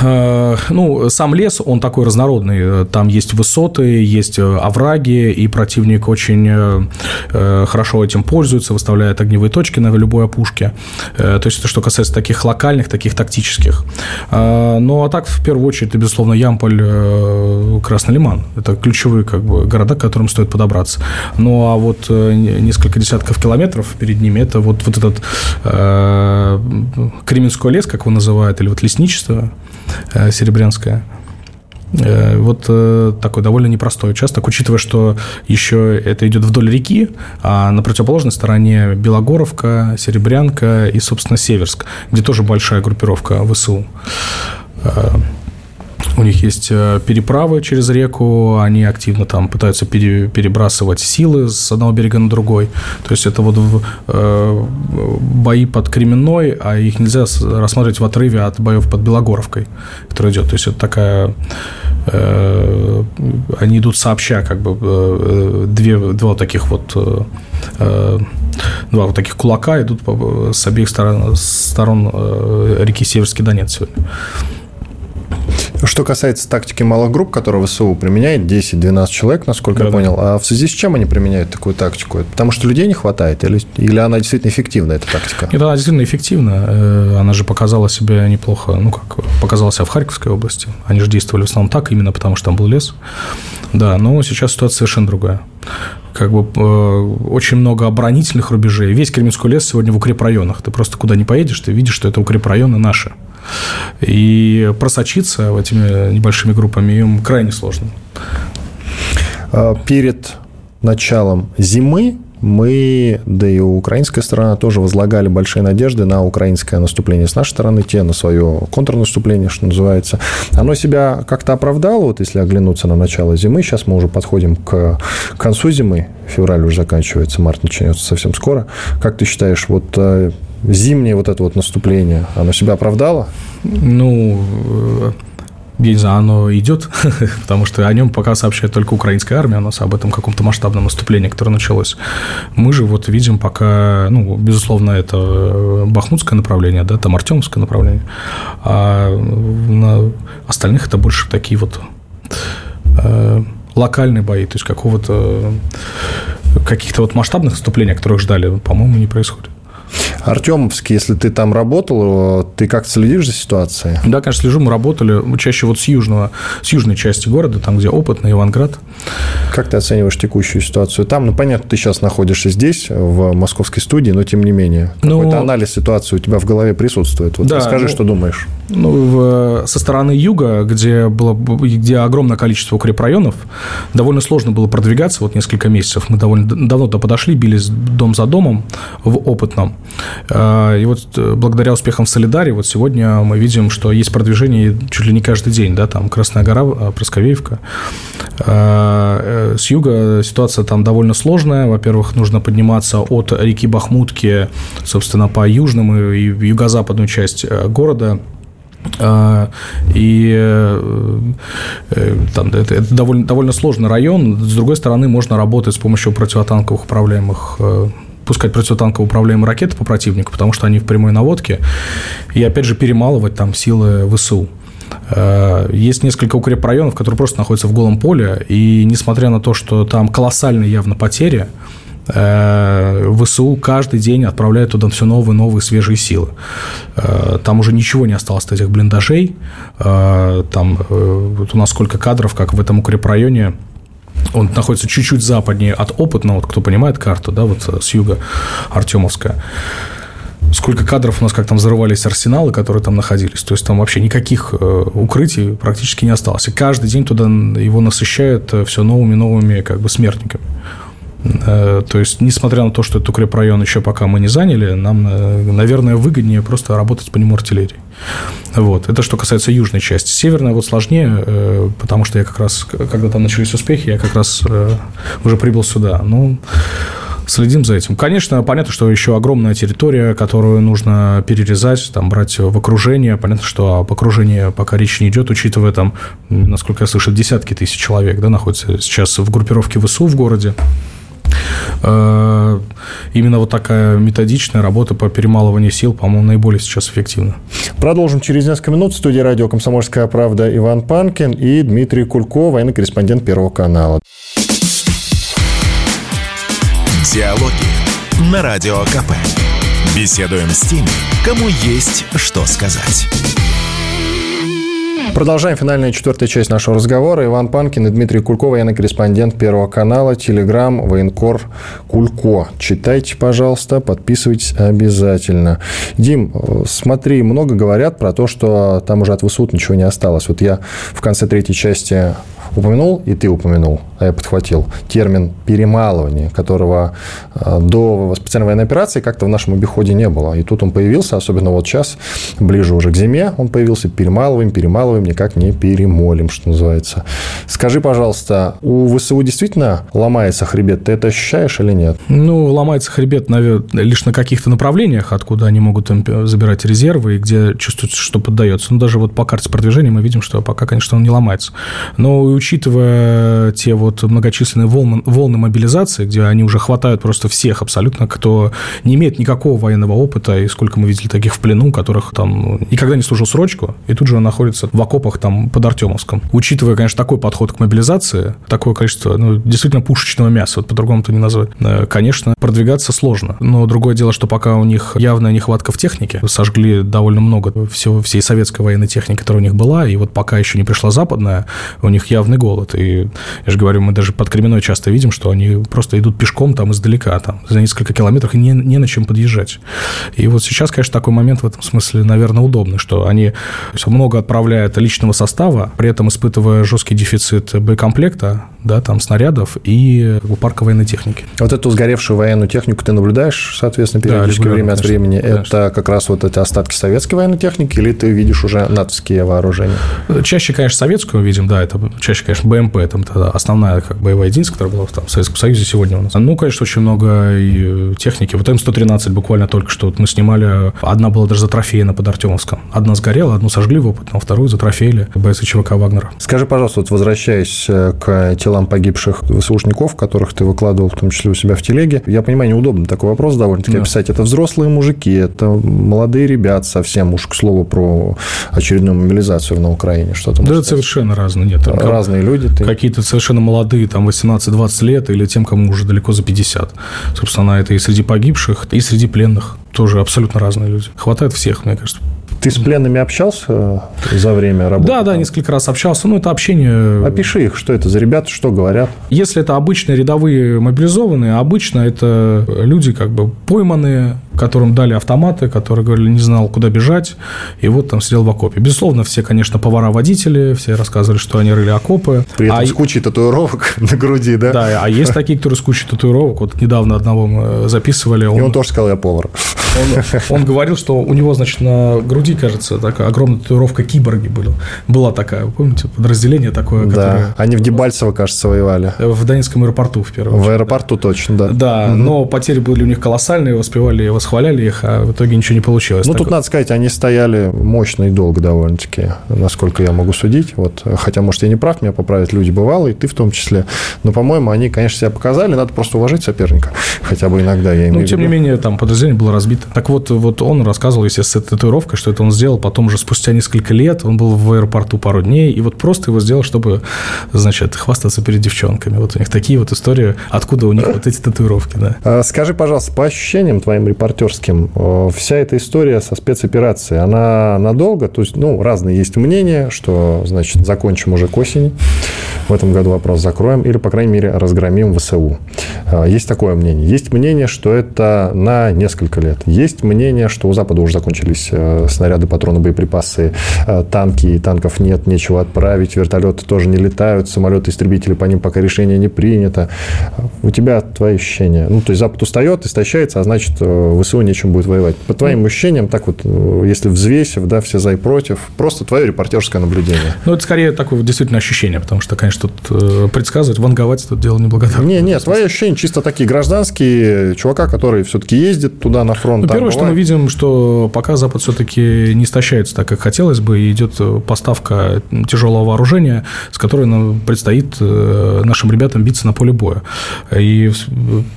Speaker 2: Э, ну, сам лес, он такой разнородный. Там есть высоты, есть э, овраги, и противник очень э, хорошо этим пользуется, выставляет огневые точки на любой опушке. То есть, это что касается таких локальных, таких тактических. Ну, а так, в первую очередь, это, безусловно, Ямполь, Красный Лиман. Это ключевые как бы, города, к которым стоит подобраться. Ну, а вот несколько десятков километров перед ними, это вот, вот этот Кременской лес, как его называют, или вот лесничество, Серебрянская. Э, вот э, такой довольно непростой участок, учитывая, что еще это идет вдоль реки, а на противоположной стороне Белогоровка, Серебрянка и, собственно, Северск, где тоже большая группировка ВСУ. У них есть э, переправы через реку, они активно там пытаются перебрасывать силы с одного берега на другой. То есть это вот э, бои под Кременной, а их нельзя рассматривать в отрыве от боев под Белогоровкой, который идет. То есть это такая э, они идут сообща, как бы две, два таких вот два вот таких кулака идут с обеих сторон, сторон реки Северский Донец сегодня.
Speaker 1: Что касается тактики малых групп, которую ВСУ применяет, 10-12 человек, насколько да, я понял, а в связи с чем они применяют такую тактику? Потому что людей не хватает или, или она действительно эффективна, эта тактика?
Speaker 2: Нет, она действительно эффективна. Э, она же показала себя неплохо, ну как, показала себя в Харьковской области. Они же действовали в основном так, именно потому что там был лес. Да, но сейчас ситуация совершенно другая как бы э, очень много оборонительных рубежей. Весь Кременской лес сегодня в укрепрайонах. Ты просто куда не поедешь, ты видишь, что это укрепрайоны наши. И просочиться этими небольшими группами им крайне сложно.
Speaker 1: А, перед началом зимы мы, да и украинская сторона тоже возлагали большие надежды на украинское наступление с нашей стороны, те на свое контрнаступление, что называется. Оно себя как-то оправдало, вот если оглянуться на начало зимы. Сейчас мы уже подходим к концу зимы, февраль уже заканчивается, март начнется совсем скоро. Как ты считаешь, вот э, зимнее вот это вот наступление, оно себя оправдало?
Speaker 2: Ну, э, я не знаю, оно идет, потому что о нем пока сообщает только украинская армия, у нас об этом каком-то масштабном наступлении, которое началось. Мы же вот видим пока, ну, безусловно, это э, бахмутское направление, да, там артемовское направление, а на остальных это больше такие вот э, локальные бои, то есть какого-то каких-то вот масштабных наступлений, которых ждали, по-моему, не происходит.
Speaker 1: Артемовск, если ты там работал, ты как следишь за ситуацией?
Speaker 2: Да, конечно, слежу. Мы работали чаще вот с, южного, с южной части города, там, где опытный Иванград.
Speaker 1: Как ты оцениваешь текущую ситуацию там? Ну, понятно, ты сейчас находишься здесь, в московской студии, но тем не менее. Ну, какой-то анализ ситуации у тебя в голове присутствует. Вот да, расскажи, ну, что думаешь.
Speaker 2: Ну, в, со стороны юга, где, было, где огромное количество укрепрайонов, довольно сложно было продвигаться. Вот несколько месяцев мы довольно давно туда подошли, бились дом за домом в опытном. А, и вот э, благодаря успехам в Солидаре, вот сегодня мы видим, что есть продвижение чуть ли не каждый день, да, там Красная гора, а, Просковеевка. Э, с юга ситуация там довольно сложная. Во-первых, нужно подниматься от реки Бахмутки, собственно, по южному и юго-западную часть э, города – и там, это, это довольно, довольно сложный район. С другой стороны, можно работать с помощью противотанковых управляемых пускать противотанково управляемые ракеты по противнику, потому что они в прямой наводке, и, опять же, перемалывать там силы ВСУ. Э, есть несколько укрепрайонов, которые просто находятся в голом поле, и несмотря на то, что там колоссальные явно потери, э, ВСУ каждый день отправляет туда все новые, новые свежие силы. Э, там уже ничего не осталось от этих блиндажей. Там вот у нас сколько кадров, как в этом укрепрайоне он находится чуть-чуть западнее от опытного, вот кто понимает карту, да, вот с юга Артемовская. Сколько кадров у нас, как там взрывались арсеналы, которые там находились. То есть там вообще никаких э, укрытий практически не осталось. И каждый день туда его насыщают э, все новыми новыми как бы смертниками. Э, то есть, несмотря на то, что этот укрепрайон еще пока мы не заняли, нам, наверное, выгоднее просто работать по нему артиллерией. Вот. Это что касается южной части. Северная вот сложнее, потому что я как раз, когда там начались успехи, я как раз уже прибыл сюда. Ну, следим за этим. Конечно, понятно, что еще огромная территория, которую нужно перерезать, там, брать в окружение. Понятно, что об окружении пока речь не идет, учитывая там, насколько я слышал, десятки тысяч человек да, находятся сейчас в группировке ВСУ в городе. Э, именно вот такая методичная работа по перемалыванию сил, по-моему, наиболее сейчас эффективна.
Speaker 1: Продолжим через несколько минут. В студии радио «Комсомольская правда» Иван Панкин и Дмитрий Кулько, военный корреспондент Первого канала.
Speaker 3: Диалоги на Радио КП. Беседуем с теми, кому есть что сказать.
Speaker 1: Продолжаем финальная четвертая часть нашего разговора. Иван Панкин и Дмитрий Кульков, военный корреспондент Первого канала, Телеграм, военкор Кулько. Читайте, пожалуйста, подписывайтесь обязательно. Дим, смотри, много говорят про то, что там уже от ВСУ ничего не осталось. Вот я в конце третьей части упомянул, и ты упомянул, а я подхватил, термин перемалывание, которого э, до специальной военной операции как-то в нашем обиходе не было. И тут он появился, особенно вот сейчас, ближе уже к зиме, он появился, перемалываем, перемалываем, никак не перемолим, что называется. Скажи, пожалуйста, у ВСУ действительно ломается хребет? Ты это ощущаешь или нет?
Speaker 2: Ну, ломается хребет, наверное, лишь на каких-то направлениях, откуда они могут забирать резервы и где чувствуют, что поддается. Ну, даже вот по карте продвижения мы видим, что пока, конечно, он не ломается. Но учитывая те вот многочисленные волны, волны мобилизации, где они уже хватают просто всех абсолютно, кто не имеет никакого военного опыта, и сколько мы видели таких в плену, которых там никогда не служил срочку, и тут же находится в окопах там под Артемовском. Учитывая, конечно, такой подход к мобилизации, такое количество, ну, действительно пушечного мяса, вот по-другому это не назвать, э, конечно, продвигаться сложно. Но другое дело, что пока у них явная нехватка в технике, сожгли довольно много всего, всей советской военной техники, которая у них была, и вот пока еще не пришла западная, у них явный голод. И я же говорю, мы даже под Кременной часто видим, что они просто идут пешком там издалека, там, за несколько километров, и не, не на чем подъезжать. И вот сейчас, конечно, такой момент в этом смысле, наверное, удобный, что они много отправляют личного состава, при этом испытывая жесткий дефицит боекомплекта, да, там снарядов и парка военной техники.
Speaker 1: Вот эту сгоревшую военную технику ты наблюдаешь, соответственно, периодически да, время от времени. Конечно. Это как раз вот эти остатки советской военной техники или ты видишь уже натовские вооружения?
Speaker 2: Чаще, конечно, советскую видим, да, это чаще, конечно, БМП, там основная как боевая единица, которая была там, в Советском Союзе сегодня у нас. Ну, конечно, очень много и техники. Вот М113 буквально только что вот мы снимали, одна была даже затрофеена под Артемовском. Одна сгорела, одну сожгли в опытном, вторую затрофеили бойцы ЧВК «Вагнера».
Speaker 1: Скажи, пожалуйста, вот возвращаясь э, к телам погибших ВСУшников, которых ты выкладывал, в том числе у себя в телеге, я понимаю, неудобно такой вопрос довольно-таки да. описать. Это взрослые мужики, это молодые ребята совсем, уж к слову про очередную мобилизацию на Украине. Что там
Speaker 2: да, это совершенно разные. Нет,
Speaker 1: там разные люди.
Speaker 2: Ты... Какие-то совершенно молодые, там 18-20 лет, или тем, кому уже далеко за 50. Собственно, это и среди погибших, и среди пленных. Тоже абсолютно разные люди. Хватает всех, мне кажется.
Speaker 1: Ты с пленными общался за время работы?
Speaker 2: Да, да, несколько раз общался. Ну, это общение...
Speaker 1: Опиши их, что это за ребята, что говорят.
Speaker 2: Если это обычные рядовые мобилизованные, обычно это люди как бы пойманные, которым дали автоматы, которые говорили, не знал, куда бежать, и вот там сидел в окопе. Безусловно, все, конечно, повара-водители, все рассказывали, что они рыли окопы.
Speaker 1: При этом а... с кучей татуировок на груди, да?
Speaker 2: Да, а есть такие, которые с кучей татуировок. Вот недавно одного мы записывали.
Speaker 1: Он... И он тоже сказал, я повар.
Speaker 2: Он, он говорил, что у него, значит, на груди, кажется, такая огромная татуировка киборги была. Была такая, помните, подразделение такое,
Speaker 1: да. которое... Они в Дебальцево, кажется, воевали.
Speaker 2: В Донецком аэропорту, в первую
Speaker 1: очередь. В аэропорту да. точно, да.
Speaker 2: Да, угу. но потери были у них колоссальные, воспевали, восхваляли их, а в итоге ничего не получилось.
Speaker 1: Ну, тут надо сказать, они стояли мощно и долго довольно-таки, насколько я могу судить. Вот, хотя, может, я не прав, меня поправят люди бывалые, ты в том числе. Но, по-моему, они, конечно, себя показали, надо просто уважать соперника. Хотя бы иногда я
Speaker 2: имею Ну, тем не менее, там подразделение было разбито. Так вот, вот он рассказывал, естественно, с татуировкой, что это он сделал потом уже спустя несколько лет, он был в аэропорту пару дней, и вот просто его сделал, чтобы, значит, хвастаться перед девчонками. Вот у них такие вот истории, откуда у них вот эти татуировки, да.
Speaker 1: А скажи, пожалуйста, по ощущениям твоим репортерским, вся эта история со спецоперацией, она надолго? То есть, ну, разные есть мнения, что, значит, закончим уже к осени, в этом году вопрос закроем, или, по крайней мере, разгромим ВСУ. А, есть такое мнение. Есть мнение, что это на несколько лет. Есть мнение, что у Запада уже закончились э, снаряды, патроны, боеприпасы, э, танки, и танков нет, нечего отправить, вертолеты тоже не летают, самолеты-истребители, по ним пока решение не принято. У тебя твои ощущения? Ну, то есть Запад устает, истощается, а значит, э, ВСУ нечем будет воевать. По твоим ощущениям, так вот, если взвесив, да, все за и против, просто твое репортерское наблюдение.
Speaker 2: Ну, это скорее такое действительно ощущение, потому что, конечно, тут предсказывать, ванговать это дело неблагодарное.
Speaker 1: Не, не, твои ощущения чисто такие гражданские, чувака, который все-таки ездит туда на фронт.
Speaker 2: Ну, первое, что мы видим, что пока Запад все-таки не истощается так, как хотелось бы, и идет поставка тяжелого вооружения, с которой нам предстоит э, нашим ребятам биться на поле боя. И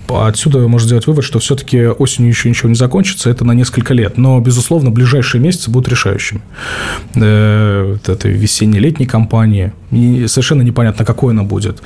Speaker 2: отсюда можно сделать вывод, что все-таки осенью еще ничего не закончится, это на несколько лет. Но, безусловно, ближайшие месяцы будут решающими. Э, это весенне-летней кампании. И совершенно непонятно, какой она будет.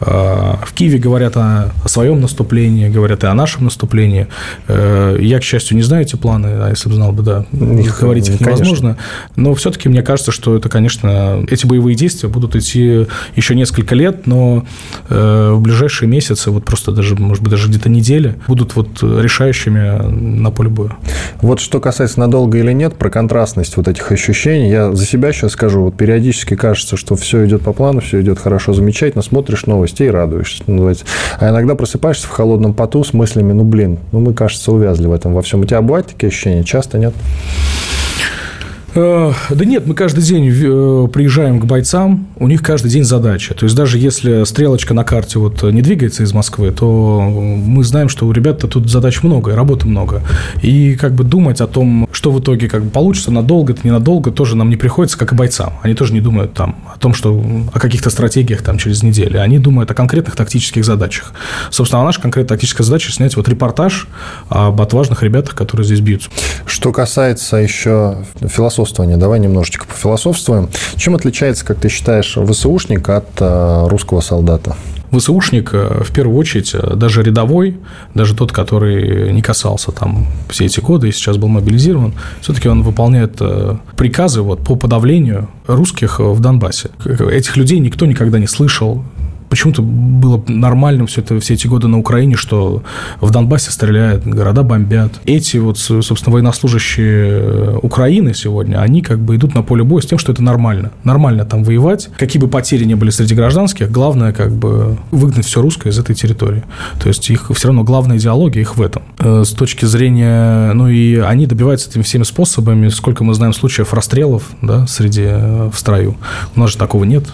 Speaker 2: А, в Киеве говорят о, о своем наступлении, говорят и о нашем наступлении. Э, я, к счастью, не знаю эти планы, а если бы знал бы, да, их, говорить их невозможно. Конечно. Но все-таки мне кажется, что это, конечно, эти боевые действия будут идти еще несколько лет, но э, в ближайшие месяцы, вот просто даже, может быть, даже где-то недели, будут вот решающими на поле боя.
Speaker 1: Вот что касается надолго или нет, про контрастность вот этих ощущений, я за себя сейчас скажу, вот периодически кажется, что все идет по плану, все идет хорошо, замечательно, смотришь новости и радуешься. А иногда просыпаешься в холодном поту с мыслями, ну, блин, ну, мы, кажется, увязли в этом во всем. У тебя бывают такие ощущения? Часто нет?
Speaker 2: Э, да нет, мы каждый день э, приезжаем к бойцам, у них каждый день задача. То есть, даже если стрелочка на карте вот не двигается из Москвы, то мы знаем, что у ребят тут задач много, работы много. И как бы думать о том, что в итоге как бы получится, надолго это ненадолго, тоже нам не приходится, как и бойцам. Они тоже не думают там о том, что о каких-то стратегиях там через неделю. Они думают о конкретных тактических задачах. Собственно, наша конкретная тактическая задача снять вот репортаж об отважных ребятах, которые здесь бьются.
Speaker 1: Что касается еще философии философствования. Давай немножечко пофилософствуем. Чем отличается, как ты считаешь, ВСУшник от э, русского солдата?
Speaker 2: ВСУшник, э, в первую очередь, э, даже рядовой, даже тот, который не касался там все эти годы и сейчас был мобилизирован, все-таки он выполняет приказы вот, по подавлению русских в Донбассе. Этих людей никто никогда не слышал, почему-то было нормальным все, это, все эти годы на Украине, что в Донбассе стреляют, города бомбят. Эти вот, собственно, военнослужащие Украины сегодня, они как бы идут на поле боя с тем, что это нормально. Нормально там воевать. Какие бы потери ни были среди гражданских, главное как бы выгнать все русское из этой территории. То есть их все равно главная идеология их в этом. Э, с точки зрения, ну и они добиваются этими всеми способами. Сколько мы знаем случаев расстрелов, да, среди э, в строю. У нас же такого нет.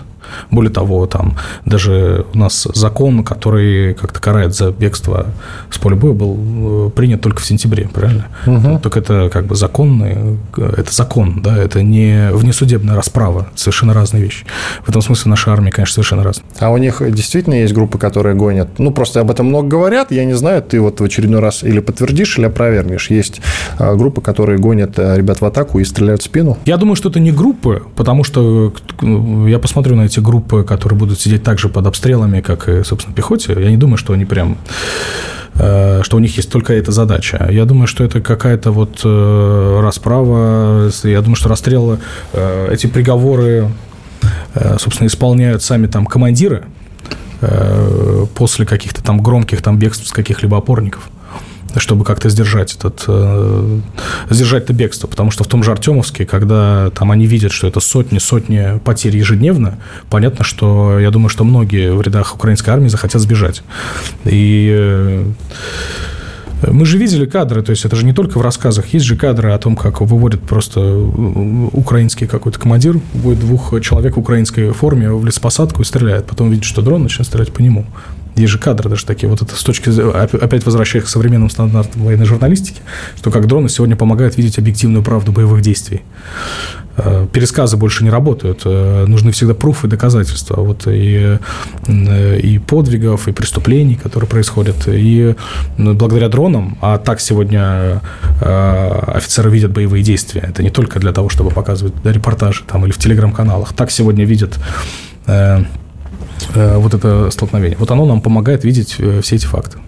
Speaker 2: Более того, там даже у нас закон, который как-то карает за бегство с поля боя, был э, принят только в сентябре, правильно? Угу. Только это как бы законный, это закон, да, это не внесудебная расправа, совершенно разные вещи. В этом смысле наша армия, конечно, совершенно разная.
Speaker 1: А у них действительно есть группы, которые гонят? Ну, просто об этом много говорят, я не знаю, ты вот в очередной раз или подтвердишь, или опровергнешь. Есть а, группы, которые гонят э, ребят в атаку и стреляют в спину?
Speaker 2: Я думаю, что это не группы, потому что я посмотрю на эти эти группы, которые будут сидеть также под обстрелами, как и, собственно, пехоте, я не думаю, что они прям э, что у них есть только эта задача. Я думаю, что это какая-то вот э, расправа. Я думаю, что расстрелы, э, эти приговоры, собственно, исполняют сами там командиры после каких-то там громких там бегств с каких-либо опорников чтобы как-то сдержать этот, э, сдержать это бегство. Потому что в том же Артемовске, когда там они видят, что это сотни, сотни потерь ежедневно, понятно, что я думаю, что многие в рядах украинской армии захотят сбежать. И э, мы же видели кадры, то есть это же не только в рассказах, есть же кадры о том, как выводит просто украинский какой-то командир, будет двух человек в украинской форме в лесопосадку и стреляет, потом видит, что дрон начинает стрелять по нему. Есть же кадры даже такие. Вот это с точки опять возвращаясь к современным стандартам военной журналистики, что как дроны сегодня помогают видеть объективную правду боевых действий. Э, пересказы больше не работают. Э, нужны всегда пруфы и доказательства. Вот и, э, и подвигов, и преступлений, которые происходят. И благодаря дронам, а так сегодня офицеры видят боевые действия. Это не только для того, чтобы показывать репортажи там, или в телеграм-каналах. Так сегодня видят вот это столкновение. Вот оно нам помогает видеть э, все эти факты.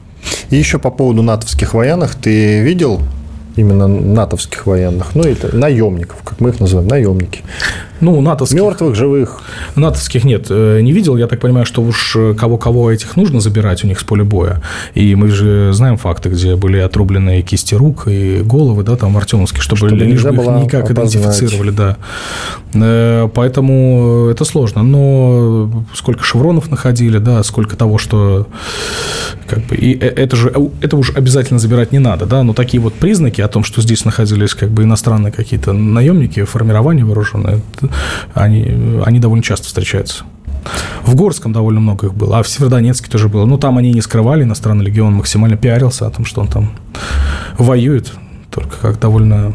Speaker 1: И еще по поводу натовских военных. Ты видел именно натовских военных, ну, это наемников, как мы их называем, наемники.
Speaker 2: Ну, натовских...
Speaker 1: Мертвых, живых.
Speaker 2: Натовских нет, э, не видел. Я так понимаю, что уж кого-кого этих нужно забирать у них с поля боя. И мы же знаем факты, где были отрублены кисти рук и головы, да, там в Артемовске, чтобы, чтобы лишь бы их никак опознать. идентифицировали, да. Э, поэтому это сложно. Но сколько шевронов находили, да, сколько того, что как бы, и э, это же это уж обязательно забирать не надо, да, но такие вот признаки о том, что здесь находились как бы иностранные какие-то наемники, формирования вооруженные, они, они довольно часто встречаются. В Горском довольно много их было, а в Северодонецке тоже было. Ну, там они не скрывали, иностранный легион максимально пиарился о том, что он там воюет, только как довольно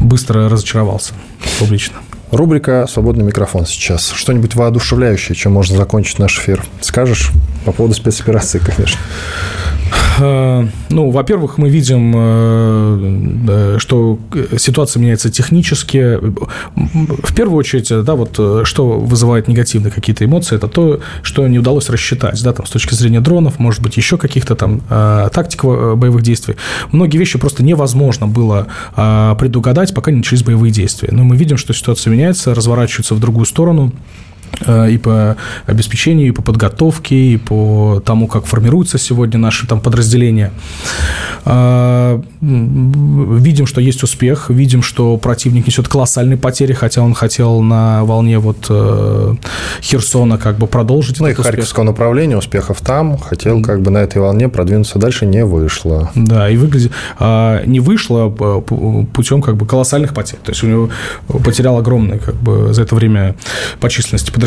Speaker 2: быстро разочаровался публично.
Speaker 1: Рубрика «Свободный микрофон» сейчас. Что-нибудь воодушевляющее, чем можно закончить наш эфир? Скажешь по поводу спецоперации, конечно.
Speaker 2: Э, ну, во-первых, мы видим, э, что ситуация меняется технически. В первую очередь, да, вот что вызывает негативные какие-то эмоции, это то, что не удалось рассчитать, да, там, с точки зрения дронов, может быть, еще каких-то там э, тактик боевых действий. Многие вещи просто невозможно было предугадать, пока не начались боевые действия. Но мы видим, что ситуация меняется, разворачивается в другую сторону. Э, и по обеспечению, и по подготовке, и по тому, как формируются сегодня наши там подразделения. А, видим, что есть успех, видим, что противник несет колоссальные потери, хотя он хотел на волне вот э, Херсона как бы продолжить.
Speaker 1: Ну и Харьковского успех. направления успехов там, хотел как бы на этой волне продвинуться дальше, не вышло.
Speaker 2: Да, и выглядит, а, не вышло путем как бы колоссальных потерь. То есть у него потерял огромное как бы за это время по численности подразделения.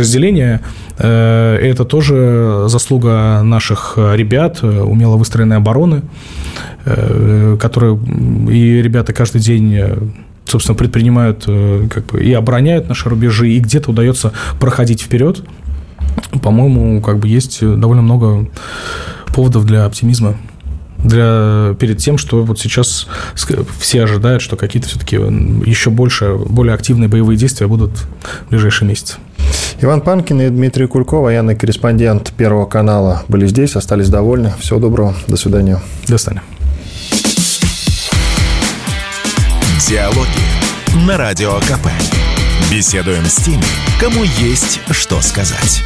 Speaker 2: Э, это тоже заслуга наших ребят, умело выстроенной обороны, э, которые и ребята каждый день э, собственно, предпринимают как бы, и обороняют наши рубежи, и где-то удается проходить вперед. По-моему, как бы есть довольно много поводов для оптимизма для, перед тем, что вот сейчас все ожидают, что какие-то все-таки еще больше, более активные боевые действия будут в ближайшие месяцы.
Speaker 1: Иван Панкин и Дмитрий Кулько, военный корреспондент Первого канала, были здесь, остались довольны. Всего доброго. До свидания.
Speaker 2: До свидания.
Speaker 3: Диалоги на Радио КП. Беседуем с теми, кому есть что сказать.